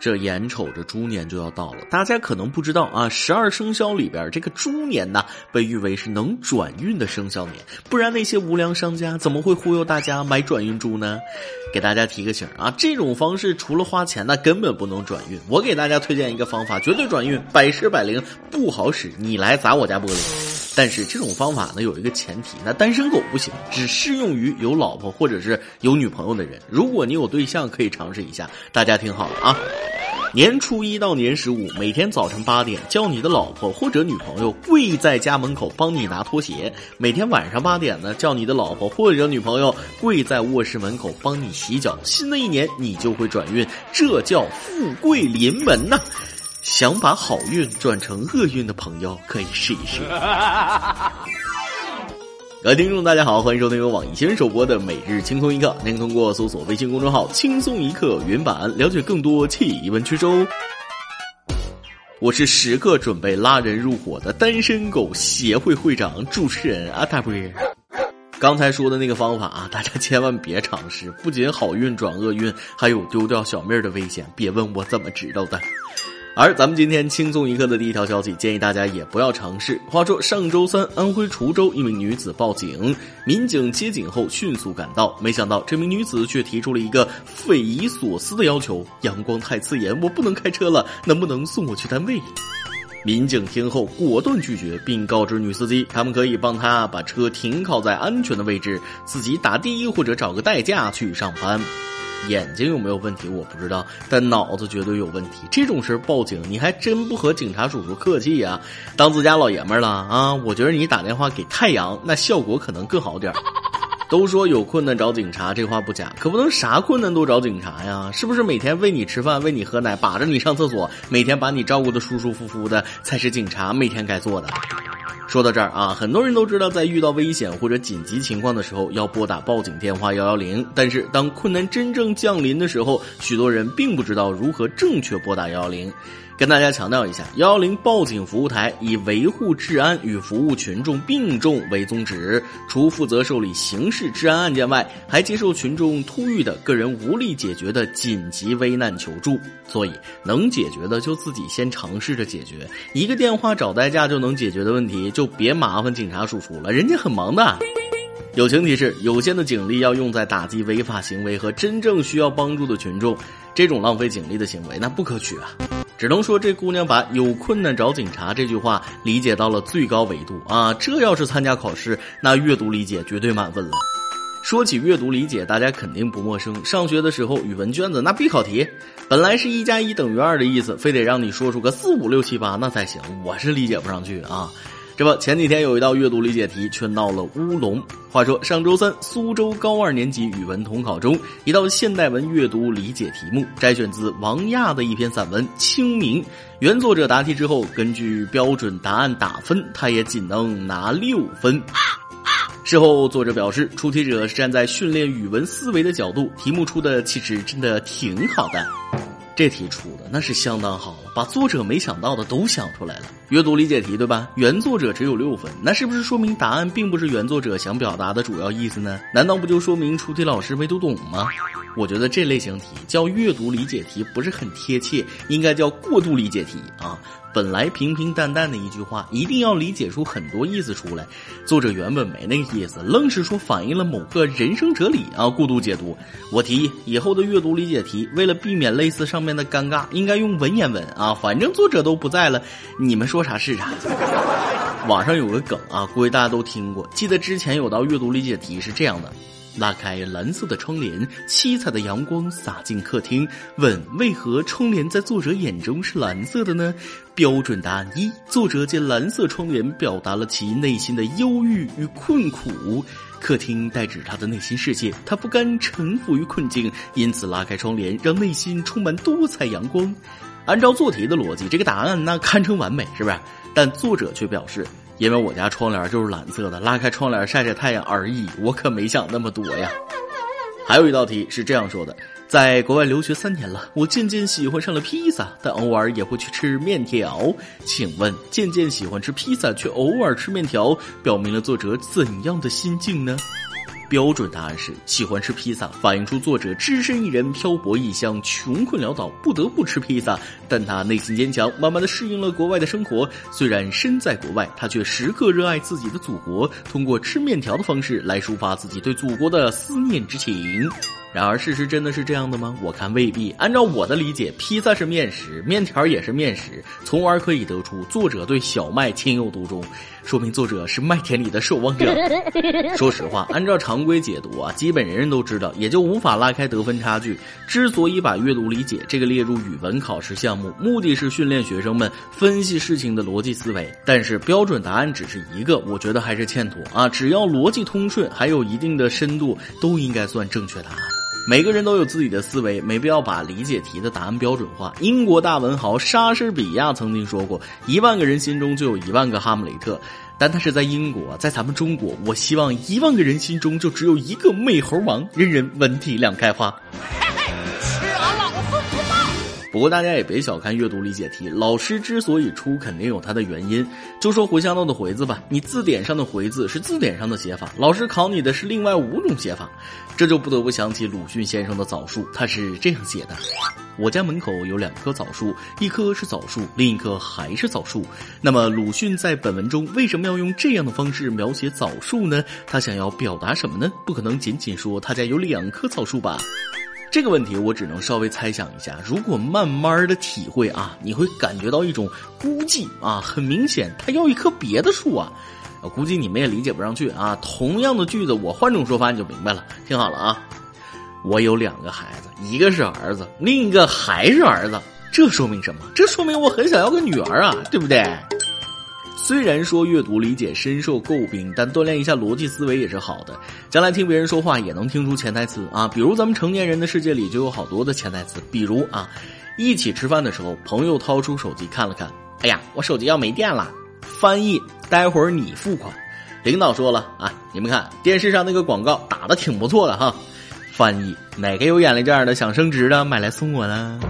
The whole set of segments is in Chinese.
这眼瞅着猪年就要到了，大家可能不知道啊，十二生肖里边这个猪年呢，被誉为是能转运的生肖年，不然那些无良商家怎么会忽悠大家买转运猪呢？给大家提个醒啊，这种方式除了花钱，那根本不能转运。我给大家推荐一个方法，绝对转运，百试百灵，不好使，你来砸我家玻璃。但是这种方法呢，有一个前提，那单身狗不行，只适用于有老婆或者是有女朋友的人。如果你有对象，可以尝试一下。大家听好了啊。年初一到年十五，每天早晨八点叫你的老婆或者女朋友跪在家门口帮你拿拖鞋；每天晚上八点呢，叫你的老婆或者女朋友跪在卧室门口帮你洗脚。新的一年你就会转运，这叫富贵临门呐！想把好运转成厄运的朋友，可以试一试。各位听众，大家好，欢迎收听由网易新闻首播的《每日轻松一刻》。您通过搜索微信公众号“轻松一刻”原版了解更多气温趣收。我是时刻准备拉人入伙的单身狗协会会长主持人阿大波。刚才说的那个方法啊，大家千万别尝试，不仅好运转厄运，还有丢掉小命的危险。别问我怎么知道的。而咱们今天轻松一刻的第一条消息，建议大家也不要尝试。话说上周三，安徽滁州一名女子报警，民警接警后迅速赶到，没想到这名女子却提出了一个匪夷所思的要求：阳光太刺眼，我不能开车了，能不能送我去单位？民警听后果断拒绝，并告知女司机，他们可以帮她把车停靠在安全的位置，自己打的或者找个代驾去上班。眼睛有没有问题我不知道，但脑子绝对有问题。这种事报警，你还真不和警察叔叔客气呀？当自家老爷们儿了啊？我觉得你打电话给太阳，那效果可能更好点儿都说有困难找警察，这话不假，可不能啥困难都找警察呀？是不是每天喂你吃饭、喂你喝奶、把着你上厕所，每天把你照顾的舒舒服服的，才是警察每天该做的？说到这儿啊，很多人都知道，在遇到危险或者紧急情况的时候，要拨打报警电话幺幺零。但是，当困难真正降临的时候，许多人并不知道如何正确拨打幺幺零。跟大家强调一下，幺幺零报警服务台以维护治安与服务群众并重为宗旨，除负责受理刑事治安案件外，还接受群众突遇的个人无力解决的紧急危难求助。所以，能解决的就自己先尝试着解决。一个电话找代驾就能解决的问题，就别麻烦警察叔叔了，人家很忙的。友情提示：有限的警力要用在打击违法行为和真正需要帮助的群众，这种浪费警力的行为那不可取啊！只能说这姑娘把“有困难找警察”这句话理解到了最高维度啊！这要是参加考试，那阅读理解绝对满分了。说起阅读理解，大家肯定不陌生。上学的时候，语文卷子那必考题，本来是一加一等于二的意思，非得让你说出个四五六七八那才行，我是理解不上去啊。这不，前几天有一道阅读理解题却闹了乌龙。话说上周三，苏州高二年级语文统考中，一道现代文阅读理解题目摘选自王亚的一篇散文《清明》，原作者答题之后根据标准答案打分，他也仅能拿六分。事后，作者表示，出题者是站在训练语文思维的角度，题目出的其实真的挺好的。这题出的那是相当好了，把作者没想到的都想出来了。阅读理解题对吧？原作者只有六分，那是不是说明答案并不是原作者想表达的主要意思呢？难道不就说明出题老师没读懂吗？我觉得这类型题叫阅读理解题不是很贴切，应该叫过度理解题啊。本来平平淡淡的一句话，一定要理解出很多意思出来。作者原本没那个意思，愣是说反映了某个人生哲理啊，过度解读。我提议以后的阅读理解题，为了避免类似上面的尴尬，应该用文言文啊，反正作者都不在了，你们说啥是啥。网上有个梗啊，估计大家都听过。记得之前有道阅读理解题是这样的。拉开蓝色的窗帘，七彩的阳光洒进客厅。问：为何窗帘在作者眼中是蓝色的呢？标准答案一：作者借蓝色窗帘表达了其内心的忧郁与困苦。客厅代指他的内心世界，他不甘臣服于困境，因此拉开窗帘，让内心充满多彩阳光。按照做题的逻辑，这个答案那堪称完美，是不是？但作者却表示。因为我家窗帘就是蓝色的，拉开窗帘晒晒太阳而已。我可没想那么多呀。还有一道题是这样说的：在国外留学三年了，我渐渐喜欢上了披萨，但偶尔也会去吃面条。请问，渐渐喜欢吃披萨却偶尔吃面条，表明了作者怎样的心境呢？标准答案是喜欢吃披萨，反映出作者只身一人漂泊异乡，穷困潦倒，不得不吃披萨。但他内心坚强，慢慢的适应了国外的生活。虽然身在国外，他却时刻热爱自己的祖国，通过吃面条的方式来抒发自己对祖国的思念之情。然而，事实真的是这样的吗？我看未必。按照我的理解，披萨是面食，面条也是面食，从而可以得出作者对小麦情有独钟，说明作者是麦田里的守望者。说实话，按照常规解读啊，基本人人都知道，也就无法拉开得分差距。之所以把阅读理解这个列入语文考试项目，目的是训练学生们分析事情的逻辑思维。但是标准答案只是一个，我觉得还是欠妥啊！只要逻辑通顺，还有一定的深度，都应该算正确答案。每个人都有自己的思维，没必要把理解题的答案标准化。英国大文豪莎士比亚曾经说过：“一万个人心中就有一万个哈姆雷特。”但他是在英国，在咱们中国，我希望一万个人心中就只有一个美猴王，人人文体两开花。不过大家也别小看阅读理解题，老师之所以出，肯定有他的原因。就说茴香豆的茴字吧，你字典上的茴字是字典上的写法，老师考你的是另外五种写法，这就不得不想起鲁迅先生的枣树，他是这样写的：我家门口有两棵枣树，一棵是枣树，另一棵还是枣树。那么鲁迅在本文中为什么要用这样的方式描写枣树呢？他想要表达什么呢？不可能仅仅说他家有两棵枣树吧？这个问题我只能稍微猜想一下，如果慢慢的体会啊，你会感觉到一种孤寂啊，很明显他要一棵别的树啊，我估计你们也理解不上去啊。同样的句子，我换种说法你就明白了。听好了啊，我有两个孩子，一个是儿子，另一个还是儿子，这说明什么？这说明我很想要个女儿啊，对不对？虽然说阅读理解深受诟病，但锻炼一下逻辑思维也是好的。将来听别人说话也能听出潜台词啊。比如咱们成年人的世界里就有好多的潜台词，比如啊，一起吃饭的时候，朋友掏出手机看了看，哎呀，我手机要没电了。翻译，待会儿你付款。领导说了啊，你们看电视上那个广告打的挺不错的哈。翻译，哪个有眼力见的想升职的买来送我呢？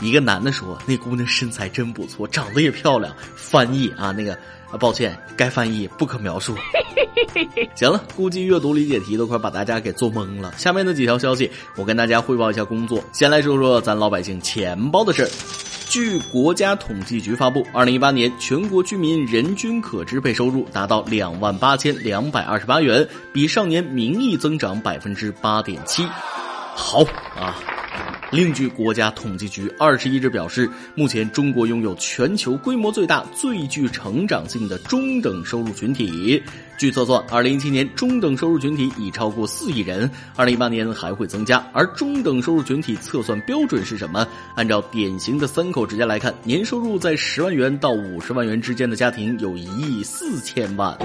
一个男的说，那姑娘身材真不错，长得也漂亮。翻译啊，那个。啊，抱歉，该翻译不可描述。行了，估计阅读理解题都快把大家给做懵了。下面的几条消息，我跟大家汇报一下工作。先来说说咱老百姓钱包的事儿。据国家统计局发布，二零一八年全国居民人均可支配收入达到两万八千两百二十八元，比上年名义增长百分之八点七。好啊。另据国家统计局二十一日表示，目前中国拥有全球规模最大、最具成长性的中等收入群体。据测算，二零一七年中等收入群体已超过四亿人，二零一八年还会增加。而中等收入群体测算标准是什么？按照典型的三口之家来看，年收入在十万元到五十万元之间的家庭有一亿四千万。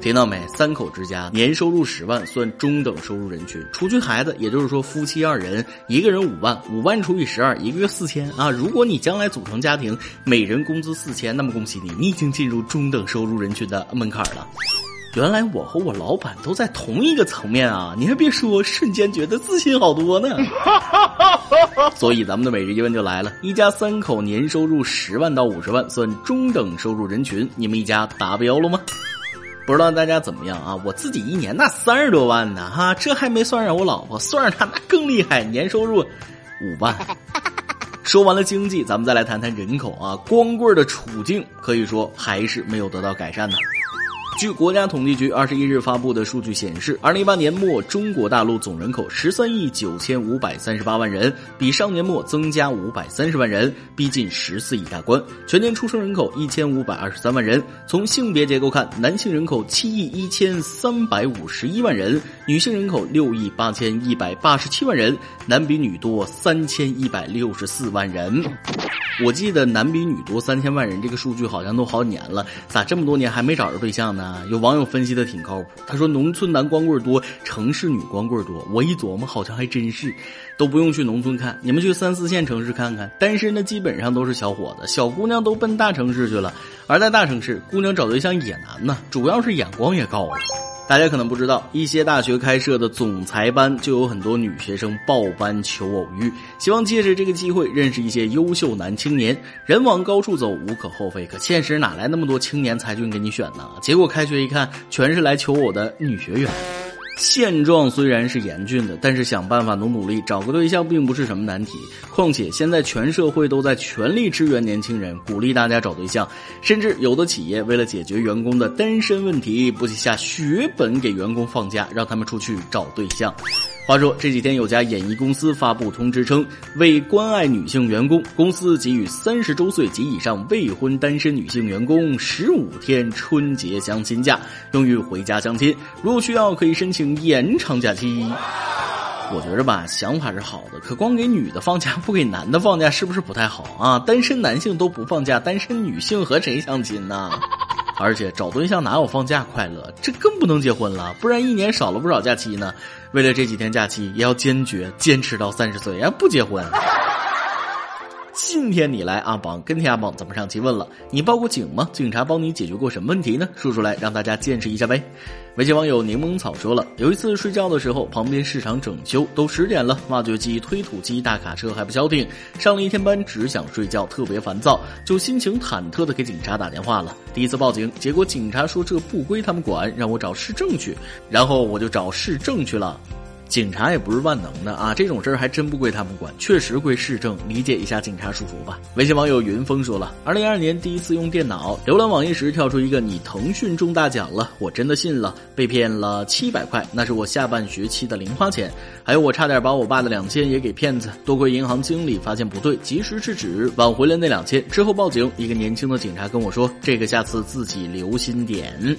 听到没？三口之家年收入十万算中等收入人群，除去孩子，也就是说夫妻二人，一个人五万，五万除以十二，一个月四千啊！如果你将来组成家庭，每人工资四千，那么恭喜你，你已经进入中等收入人群的门槛了。原来我和我老板都在同一个层面啊！你还别说，瞬间觉得自信好多呢。所以咱们的每日一问就来了：一家三口年收入十万到五十万算中等收入人群，你们一家达标了吗？不知道大家怎么样啊？我自己一年那三十多万呢，哈，这还没算上我老婆，算上她那更厉害，年收入五万。说完了经济，咱们再来谈谈人口啊。光棍的处境可以说还是没有得到改善呢。据国家统计局二十一日发布的数据显示，二零一八年末中国大陆总人口十三亿九千五百三十八万人，比上年末增加五百三十万人，逼近十四亿大关。全年出生人口一千五百二十三万人。从性别结构看，男性人口七亿一千三百五十一万人，女性人口六亿八千一百八十七万人，男比女多三千一百六十四万人。我记得男比女多三千万人这个数据好像都好几年了，咋这么多年还没找着对象呢？有网友分析的挺靠谱，他说农村男光棍多，城市女光棍多。我一琢磨，好像还真是，都不用去农村看，你们去三四线城市看看，单身的基本上都是小伙子，小姑娘都奔大城市去了。而在大城市，姑娘找对象也难呐，主要是眼光也高了。大家可能不知道，一些大学开设的总裁班就有很多女学生报班求偶遇，希望借着这个机会认识一些优秀男青年。人往高处走无可厚非，可现实哪来那么多青年才俊给你选呢？结果开学一看，全是来求偶的女学员。现状虽然是严峻的，但是想办法努努力找个对象并不是什么难题。况且现在全社会都在全力支援年轻人，鼓励大家找对象，甚至有的企业为了解决员工的单身问题，不惜下血本给员工放假，让他们出去找对象。话说这几天有家演艺公司发布通知称，为关爱女性员工，公司给予三十周岁及以上未婚单身女性员工十五天春节相亲假，用于回家相亲。如果需要可以申请延长假期。我觉着吧，想法是好的，可光给女的放假不给男的放假，是不是不太好啊？单身男性都不放假，单身女性和谁相亲呢？而且找对象哪有放假快乐？这更不能结婚了，不然一年少了不少假期呢。为了这几天假期，也要坚决坚持到三十岁要，不结婚。今天你来阿榜跟天阿榜怎么上期问了，你报过警吗？警察帮你解决过什么问题呢？说出来让大家见识一下呗。微信网友柠檬草说了，有一次睡觉的时候，旁边市场整修，都十点了，挖掘机、推土机、大卡车还不消停，上了一天班，只想睡觉，特别烦躁，就心情忐忑的给警察打电话了。第一次报警，结果警察说这不归他们管，让我找市政去，然后我就找市政去了。警察也不是万能的啊，这种事儿还真不归他们管，确实归市政理解一下警察叔叔吧。微信网友云峰说了，二零二二年第一次用电脑浏览网页时跳出一个你腾讯中大奖了，我真的信了，被骗了七百块，那是我下半学期的零花钱，还有我差点把我爸的两千也给骗子，多亏银行经理发现不对，及时制止，挽回了那两千。之后报警，一个年轻的警察跟我说，这个下次自己留心点。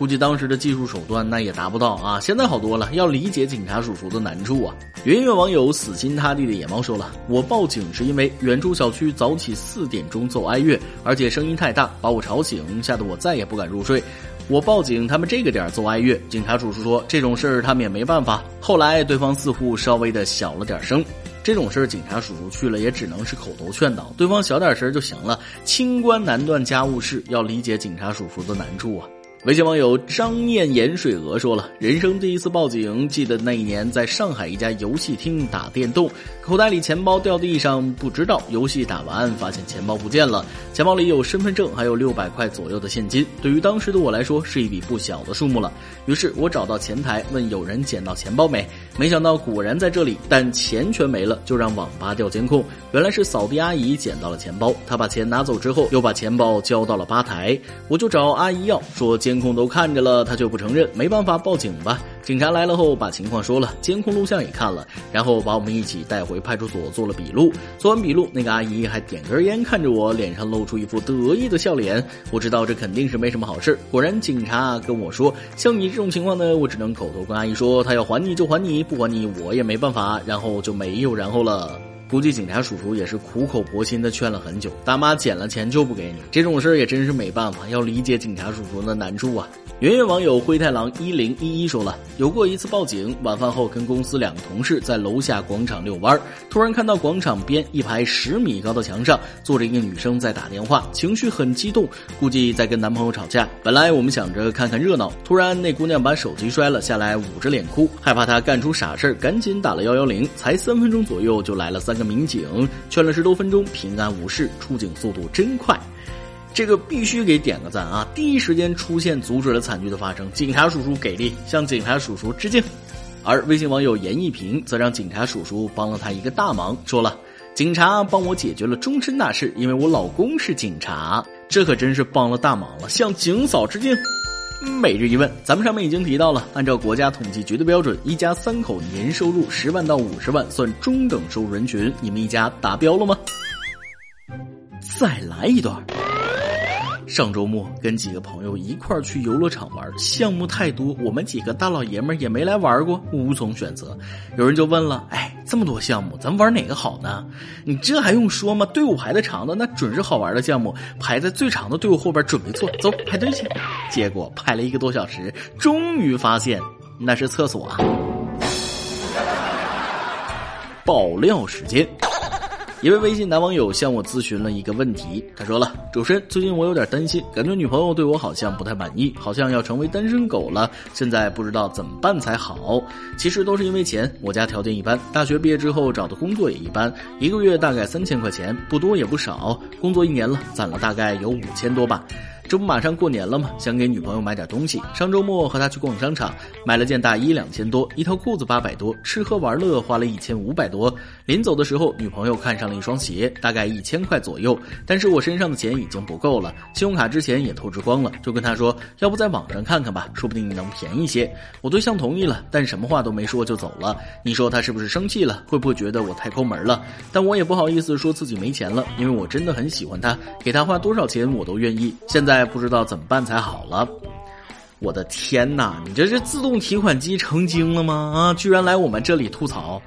估计当时的技术手段那也达不到啊，现在好多了，要理解警察。叔叔的难处啊！圆圆网友死心塌地的野猫说了：“我报警是因为远处小区早起四点钟奏哀乐，而且声音太大，把我吵醒，吓得我再也不敢入睡。我报警，他们这个点奏哀乐，警察叔叔说这种事儿他们也没办法。后来对方似乎稍微的小了点声，这种事儿警察叔叔去了也只能是口头劝导，对方小点声就行了。清官难断家务事，要理解警察叔叔的难处啊。”微信网友张念盐水鹅说了：“人生第一次报警，记得那一年在上海一家游戏厅打电动，口袋里钱包掉地上，不知道游戏打完发现钱包不见了，钱包里有身份证，还有六百块左右的现金。对于当时的我来说，是一笔不小的数目了。于是我找到前台问有人捡到钱包没，没想到果然在这里，但钱全没了，就让网吧调监控，原来是扫地阿姨捡到了钱包，她把钱拿走之后，又把钱包交到了吧台，我就找阿姨要说。”监控都看着了，她却不承认，没办法报警吧。警察来了后，把情况说了，监控录像也看了，然后把我们一起带回派出所做了笔录。做完笔录，那个阿姨还点根烟，看着我，脸上露出一副得意的笑脸。我知道这肯定是没什么好事。果然，警察跟我说，像你这种情况呢，我只能口头跟阿姨说，她要还你就还你，不还你我也没办法。然后就没有然后了。估计警察叔叔也是苦口婆心的劝了很久，大妈捡了钱就不给你，这种事儿也真是没办法，要理解警察叔叔的难处啊。圆圆网友灰太狼一零一一说了，有过一次报警，晚饭后跟公司两个同事在楼下广场遛弯，突然看到广场边一排十米高的墙上坐着一个女生在打电话，情绪很激动，估计在跟男朋友吵架。本来我们想着看看热闹，突然那姑娘把手机摔了下来，捂着脸哭，害怕她干出傻事赶紧打了幺幺零，才三分钟左右就来了三。民警劝了十多分钟，平安无事，出警速度真快，这个必须给点个赞啊！第一时间出现，阻止了惨剧的发生，警察叔叔给力，向警察叔叔致敬。而微信网友严一平则让警察叔叔帮了他一个大忙，说了：“警察帮我解决了终身大事，因为我老公是警察，这可真是帮了大忙了，向警嫂致敬。”每日一问，咱们上面已经提到了，按照国家统计局的标准，一家三口年收入十万到五十万算中等收入人群，你们一家达标了吗？再来一段。上周末跟几个朋友一块儿去游乐场玩，项目太多，我们几个大老爷们儿也没来玩过，无从选择。有人就问了：“哎，这么多项目，咱玩哪个好呢？”你这还用说吗？队伍排的长的，那准是好玩的项目，排在最长的队伍后边准没错。走，排队去。结果排了一个多小时，终于发现那是厕所。爆料时间。一位微信男网友向我咨询了一个问题，他说了：“主持人，最近我有点担心，感觉女朋友对我好像不太满意，好像要成为单身狗了。现在不知道怎么办才好。其实都是因为钱，我家条件一般，大学毕业之后找的工作也一般，一个月大概三千块钱，不多也不少。工作一年了，攒了大概有五千多吧。”这不马上过年了吗？想给女朋友买点东西。上周末和她去逛商场，买了件大衣两千多，一条裤子八百多，吃喝玩乐花了一千五百多。临走的时候，女朋友看上了一双鞋，大概一千块左右。但是我身上的钱已经不够了，信用卡之前也透支光了，就跟她说，要不在网上看看吧，说不定能便宜些。我对象同意了，但什么话都没说就走了。你说她是不是生气了？会不会觉得我太抠门了？但我也不好意思说自己没钱了，因为我真的很喜欢她，给她花多少钱我都愿意。现在不知道怎么办才好了。我的天哪，你这是自动提款机成精了吗？啊，居然来我们这里吐槽。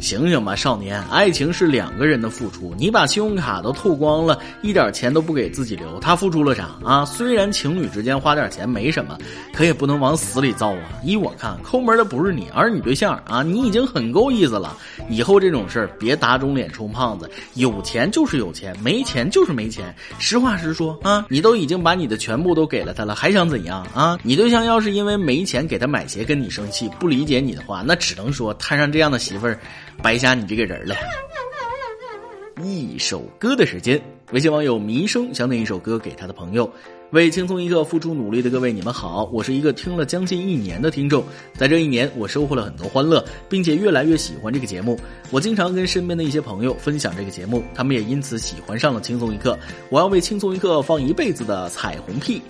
醒醒吧，少年！爱情是两个人的付出，你把信用卡都透光了，一点钱都不给自己留，他付出了啥啊？虽然情侣之间花点钱没什么，可也不能往死里造啊！依我看，抠门的不是你，而是你对象啊！你已经很够意思了，以后这种事儿别打肿脸充胖子，有钱就是有钱，没钱就是没钱，实话实说啊！你都已经把你的全部都给了他了，还想怎样啊？你对象要是因为没钱给他买鞋跟你生气，不理解你的话，那只能说摊上这样的媳妇儿。白瞎你这个人了。一首歌的时间，微信网友迷生想点一首歌给他的朋友。为轻松一刻付出努力的各位，你们好，我是一个听了将近一年的听众，在这一年我收获了很多欢乐，并且越来越喜欢这个节目。我经常跟身边的一些朋友分享这个节目，他们也因此喜欢上了轻松一刻。我要为轻松一刻放一辈子的彩虹屁。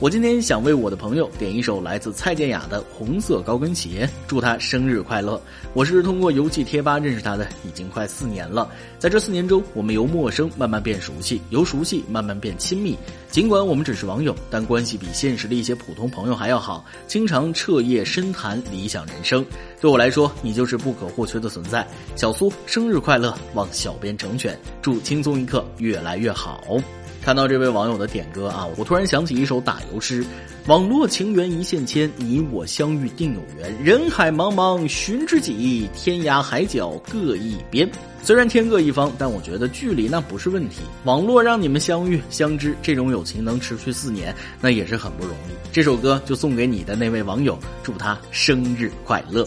我今天想为我的朋友点一首来自蔡健雅的《红色高跟鞋》，祝他生日快乐。我是通过游戏贴吧认识他的，已经快四年了。在这四年中，我们由陌生慢慢变熟悉，由熟悉慢慢变亲密。尽管我们只是网友，但关系比现实的一些普通朋友还要好，经常彻夜深谈理想人生。对我来说，你就是不可或缺的存在。小苏生日快乐，望小编成全，祝轻松一刻越来越好。看到这位网友的点歌啊，我突然想起一首打油诗：网络情缘一线牵，你我相遇定有缘。人海茫茫寻知己，天涯海角各一边。虽然天各一方，但我觉得距离那不是问题。网络让你们相遇相知，这种友情能持续四年，那也是很不容易。这首歌就送给你的那位网友，祝他生日快乐。